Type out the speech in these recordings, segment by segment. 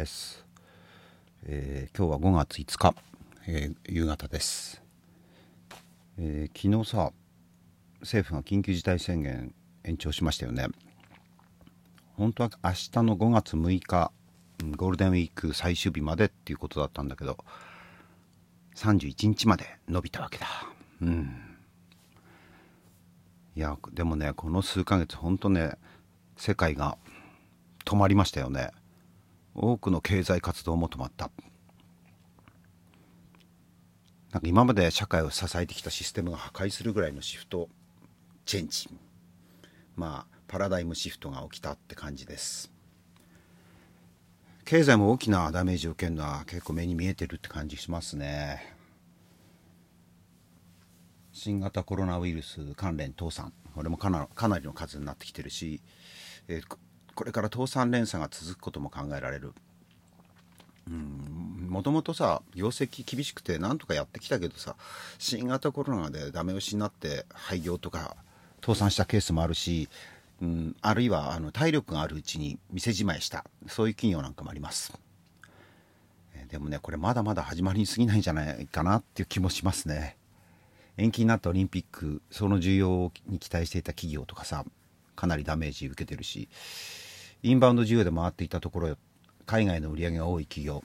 です、えー、今日は5月5日、えー、夕方です、えー、昨日さ政府が緊急事態宣言延長しましたよね。本当は明日の5月6日ゴールデンウィーク最終日までっていうことだったんだけど31日まで伸びたわけだ。うん。いやでもねこの数ヶ月本当ね世界が止まりましたよね。多くの経済活動も止まった。なんか今まで社会を支えてきたシステムが破壊するぐらいのシフトチェンジ。まあパラダイムシフトが起きたって感じです。経済も大きなダメージを受けるのは結構目に見えてるって感じしますね。新型コロナウイルス関連倒産。これもかなかなりの数になってきてるし、えー、これから倒産連鎖が続くことも考えられる。もともとさ業績厳しくてなんとかやってきたけどさ新型コロナでダメ押しになって廃業とか倒産したケースもあるし、うん、あるいはあの体力があるうちに店じまいした。そういう企業なんかもあります。でもねこれまだまだ始まりに過ぎないんじゃないかなっていう気もしますね。延期になったオリンピックその需要に期待していた企業とかさかなりダメージ受けてるしインバウンド需要で回っていたところ海外の売り上げが多い企業、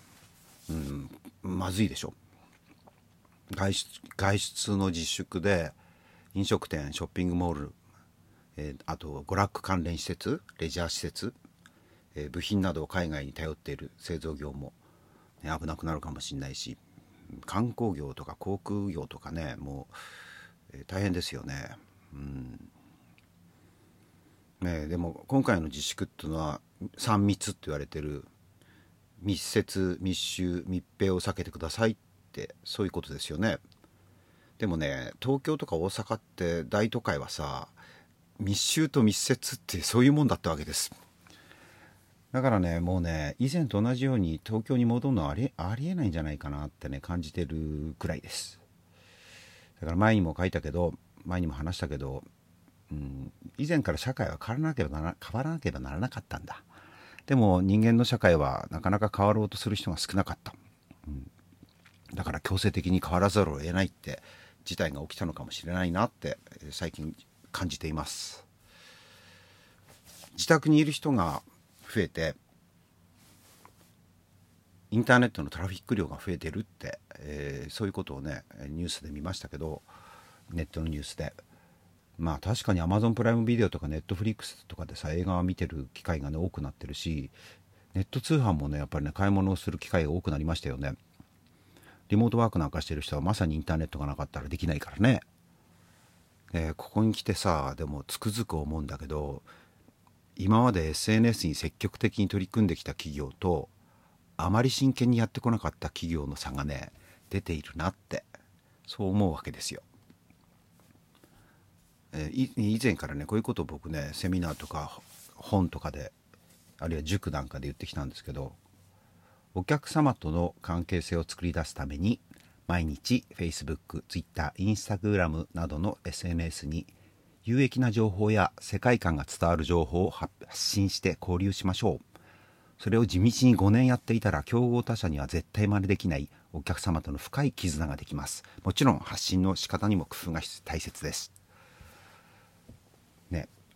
うん、まずいでしょ。外出外出の自粛で飲食店ショッピングモール、えー、あと娯楽関連施設レジャー施設、えー、部品などを海外に頼っている製造業も、ね、危なくなるかもしれないし観光業とか航空業とかねもう、えー、大変ですよね。うん。ね、でも今回の自粛っていうのは3密って言われてる密接密集密閉を避けてくださいってそういうことですよね。でもね東京とか大阪って大都会はさ密集と密接ってそういうもんだったわけです。だからねもうね以前と同じように東京に戻るのはありありえないんじゃないかなってね感じてるくらいです。だから前にも書いたけど前にも話したけどうん、以前から社会は変わらなければなら変わらなければならなかったんだ。でも人間の社会はなかなか変わろうとする人が少なかった、うん、だから強制的に変わらざるを得ないって事態が起きたのかもしれないなって最近感じています。自宅にいる人が増えてインターネットのトラフィック量が増えてるって、えー、そういうことをねニュースで見ましたけどネットのニュースで。まあ確かに Amazon プライムビデオとか Netflix とかでさ映画を見てる機会がね多くなってるしネット通販もねやっぱりね買い物をする機会が多くなりましたよね。リモートワークなんかしてる人はまさにインターネットがなかったらできないからね。でここに来てさでもつくづく思うんだけど今まで SNS に積極的に取り組んできた企業とあまり真剣にやってこなかった企業の差がね出ているなってそう思うわけですよ。え以前からねこういうことを僕ねセミナーとか本とかであるいは塾なんかで言ってきたんですけどお客様との関係性を作り出すために毎日 Facebook、Twitter、Instagram などの SNS に有益な情報や世界観が伝わる情報を発信して交流しましょう。それを地道に5年やっていたら競合他社には絶対真似できないお客様との深い絆ができます。もちろん発信の仕方にも工夫が大切です。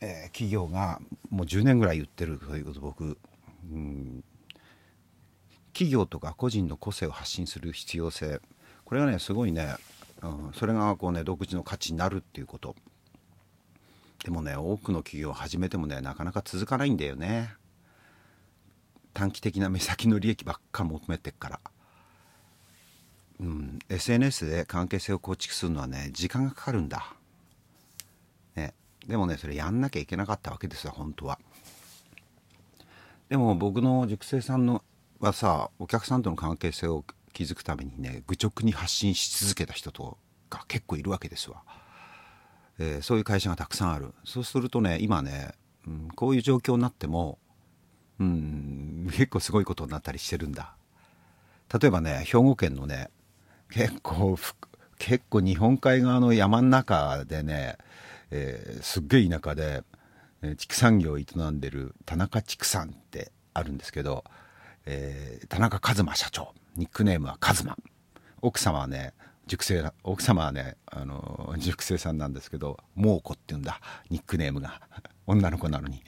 えー、企業がもう10年ぐらい言ってるということ僕、うん、企業とか個人の個性を発信する必要性これはねすごいね、うん、それがこうね独自の価値になるっていうこと。でもね多くの企業を始めてもねなかなか続かないんだよね。短期的な目先の利益ばっか求めてっから、うん、SNS で関係性を構築するのはね時間がかかるんだ。でもねそれやんなきゃいけなかったわけですよ本当は。でも僕の塾生さんのはさお客さんとの関係性を築くためにね愚直に発信し続けた人とが結構いるわけですわ、えー、そういう会社がたくさんある。そうするとね今ね、うん、こういう状況になってもうん結構すごいことになったりしてるんだ。例えばね兵庫県のね結構結構日本海側の山の中でねえー、すっげえ田舎で、えー、畜産業を営んでる田中畜産ってあるんですけど、えー、田中一馬社長ニックネームは一馬。奥様はね熟成奥様はねあの熟成さんなんですけど猛子っていうんだ。ニックネームが。女の子なのに。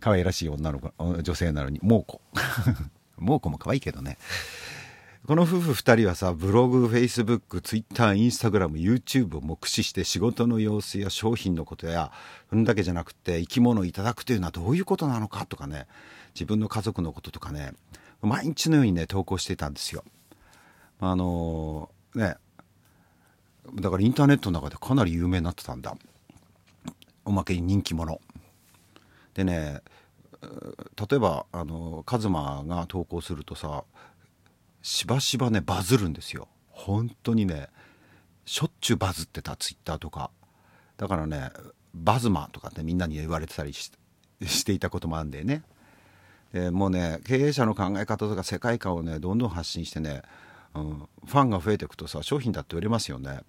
可愛らしい女の子女性なのに猛子 猛子も可愛いけどね。この夫婦2人はさブログフェイスブックツイッターインスタグラム YouTube をも駆使して仕事の様子や商品のことやそんだけじゃなくて生き物をいただくというのはどういうことなのかとかね自分の家族のこととかね毎日のようにね投稿してたんですよ。あのー、ねだからインターネットの中でかなり有名になってたんだ。おまけに人気者。でね例えばあのカズマが投稿するとさしばしばねバズるんですよ。本当にねしょっちゅうバズってたツイッターとか。だからねバズマとかってみんなに言われてたりし ていたこともあるんでね。でもうね経営者の考え方とか世界観をねどんどん発信してね、うん、ファンが増えていくとさ商品だって売れますよね。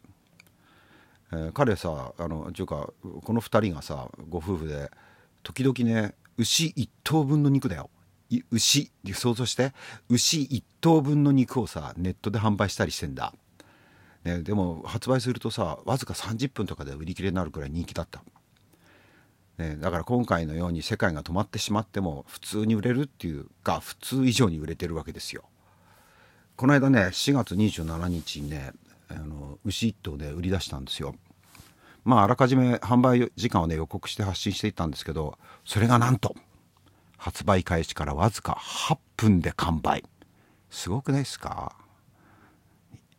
えー、彼さあのっていうかこの2人がさご夫婦で時々ね牛1頭分の肉だよ。牛想像して牛1頭分の肉をさネットで販売したりしてんだ、ね、でも発売するとさわずか30分とかで売り切れになるくらい人気だった、ね、だから今回のように世界が止まってしまっても普通に売れるっていうか普通以上に売れてるわけですよ。この間ね4月27日にねあの牛1頭で売り出したんですよ。まああらかじめ販売時間をね予告して発信していたんですけどそれがなんと発売開始からわずか8分で完売。すごくないですか？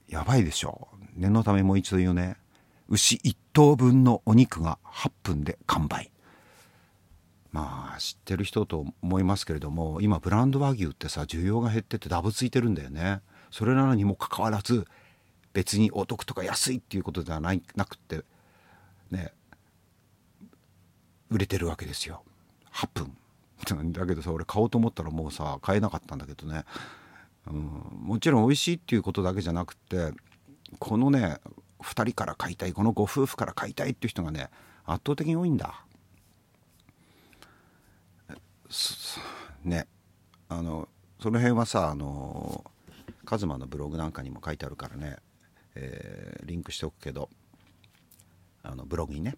やばいでしょ。念のためもう一度言うね。牛1頭分のお肉が8分で完売。まあ知ってる人と思いますけれども今ブランド和牛ってさ需要が減っててダブついてるんだよね。それなのにもかかわらず別にお得とか安いっていうことではないなくってね売れてるわけですよ。8分。だけどさ俺買おうと思ったらもうさ買えなかったんだけどね、うん、もちろん美味しいっていうことだけじゃなくてこのね2人から買いたいこのご夫婦から買いたいっていう人がね圧倒的に多いんだ。ね。あのその辺はさあのカズマのブログなんかにも書いてあるからね、えー、リンクしておくけどあのブログにね。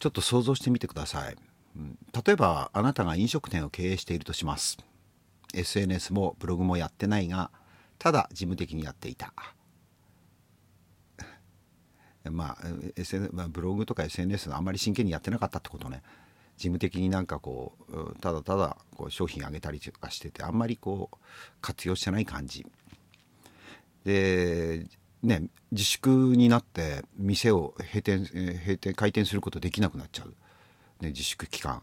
ちょっと想像してみてください、例えばあなたが飲食店を経営しているとします。SNS もブログもやってないがただ事務的にやっていた。まあ、SN まあ、ブログとか SNS あんまり真剣にやってなかったってことね。事務的になんかこうただただこう商品あげたりとかしててあんまりこう活用してない感じ。でね、自粛になって店を閉店閉店開店することできなくなっちゃう、ね、自粛期間。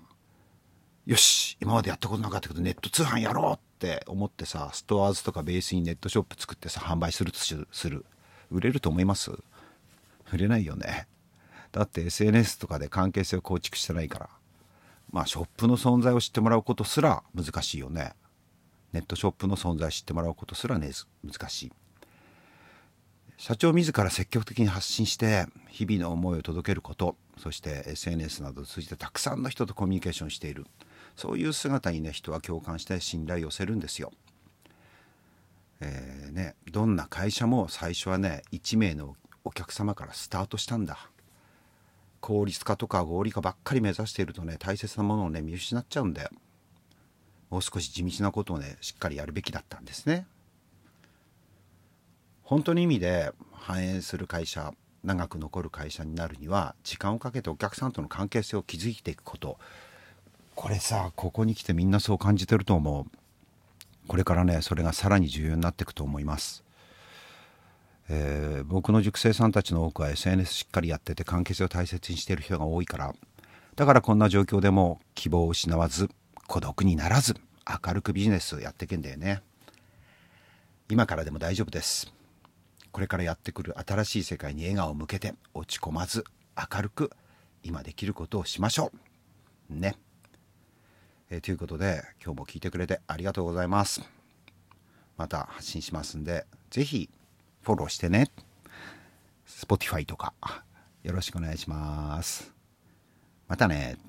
よし今までやったことなかったけどネット通販やろうって思ってさストアーズとかベースにネットショップ作ってさ販売するとする売れると思います？売れないよね。だって SNS とかで関係性を構築してないから。まあショップの存在を知ってもらうことすら難しいよね。ネットショップの存在知ってもらうことすらね難しい。社長自ら積極的に発信して日々の思いを届けることそして SNS などを通じてたくさんの人とコミュニケーションしている。そういう姿にね人は共感して信頼を寄せるんですよ。えーね、どんな会社も最初はね1名のお客様からスタートしたんだ。効率化とか合理化ばっかり目指しているとね大切なものをね見失っちゃうんだよ。もう少し地道なことをねしっかりやるべきだったんですね。本当の意味で繁栄する会社長く残る会社になるには時間をかけてお客さんとの関係性を築いていくこと。これさここに来てみんなそう感じてると思う。これからねそれがさらに重要になっていくと思います、えー、僕の塾生さんたちの多くは SNS しっかりやってて関係性を大切にしている人が多いから。だからこんな状況でも希望を失わず孤独にならず明るくビジネスをやっていけんだよね。今からでも大丈夫です。これからやってくる新しい世界に笑顔を向けて落ち込まず明るく今できることをしましょう。ね。えー、ということで今日も聞いてくれてありがとうございます。また発信しますんで是非フォローしてね。Spotify とかよろしくお願いします。またね。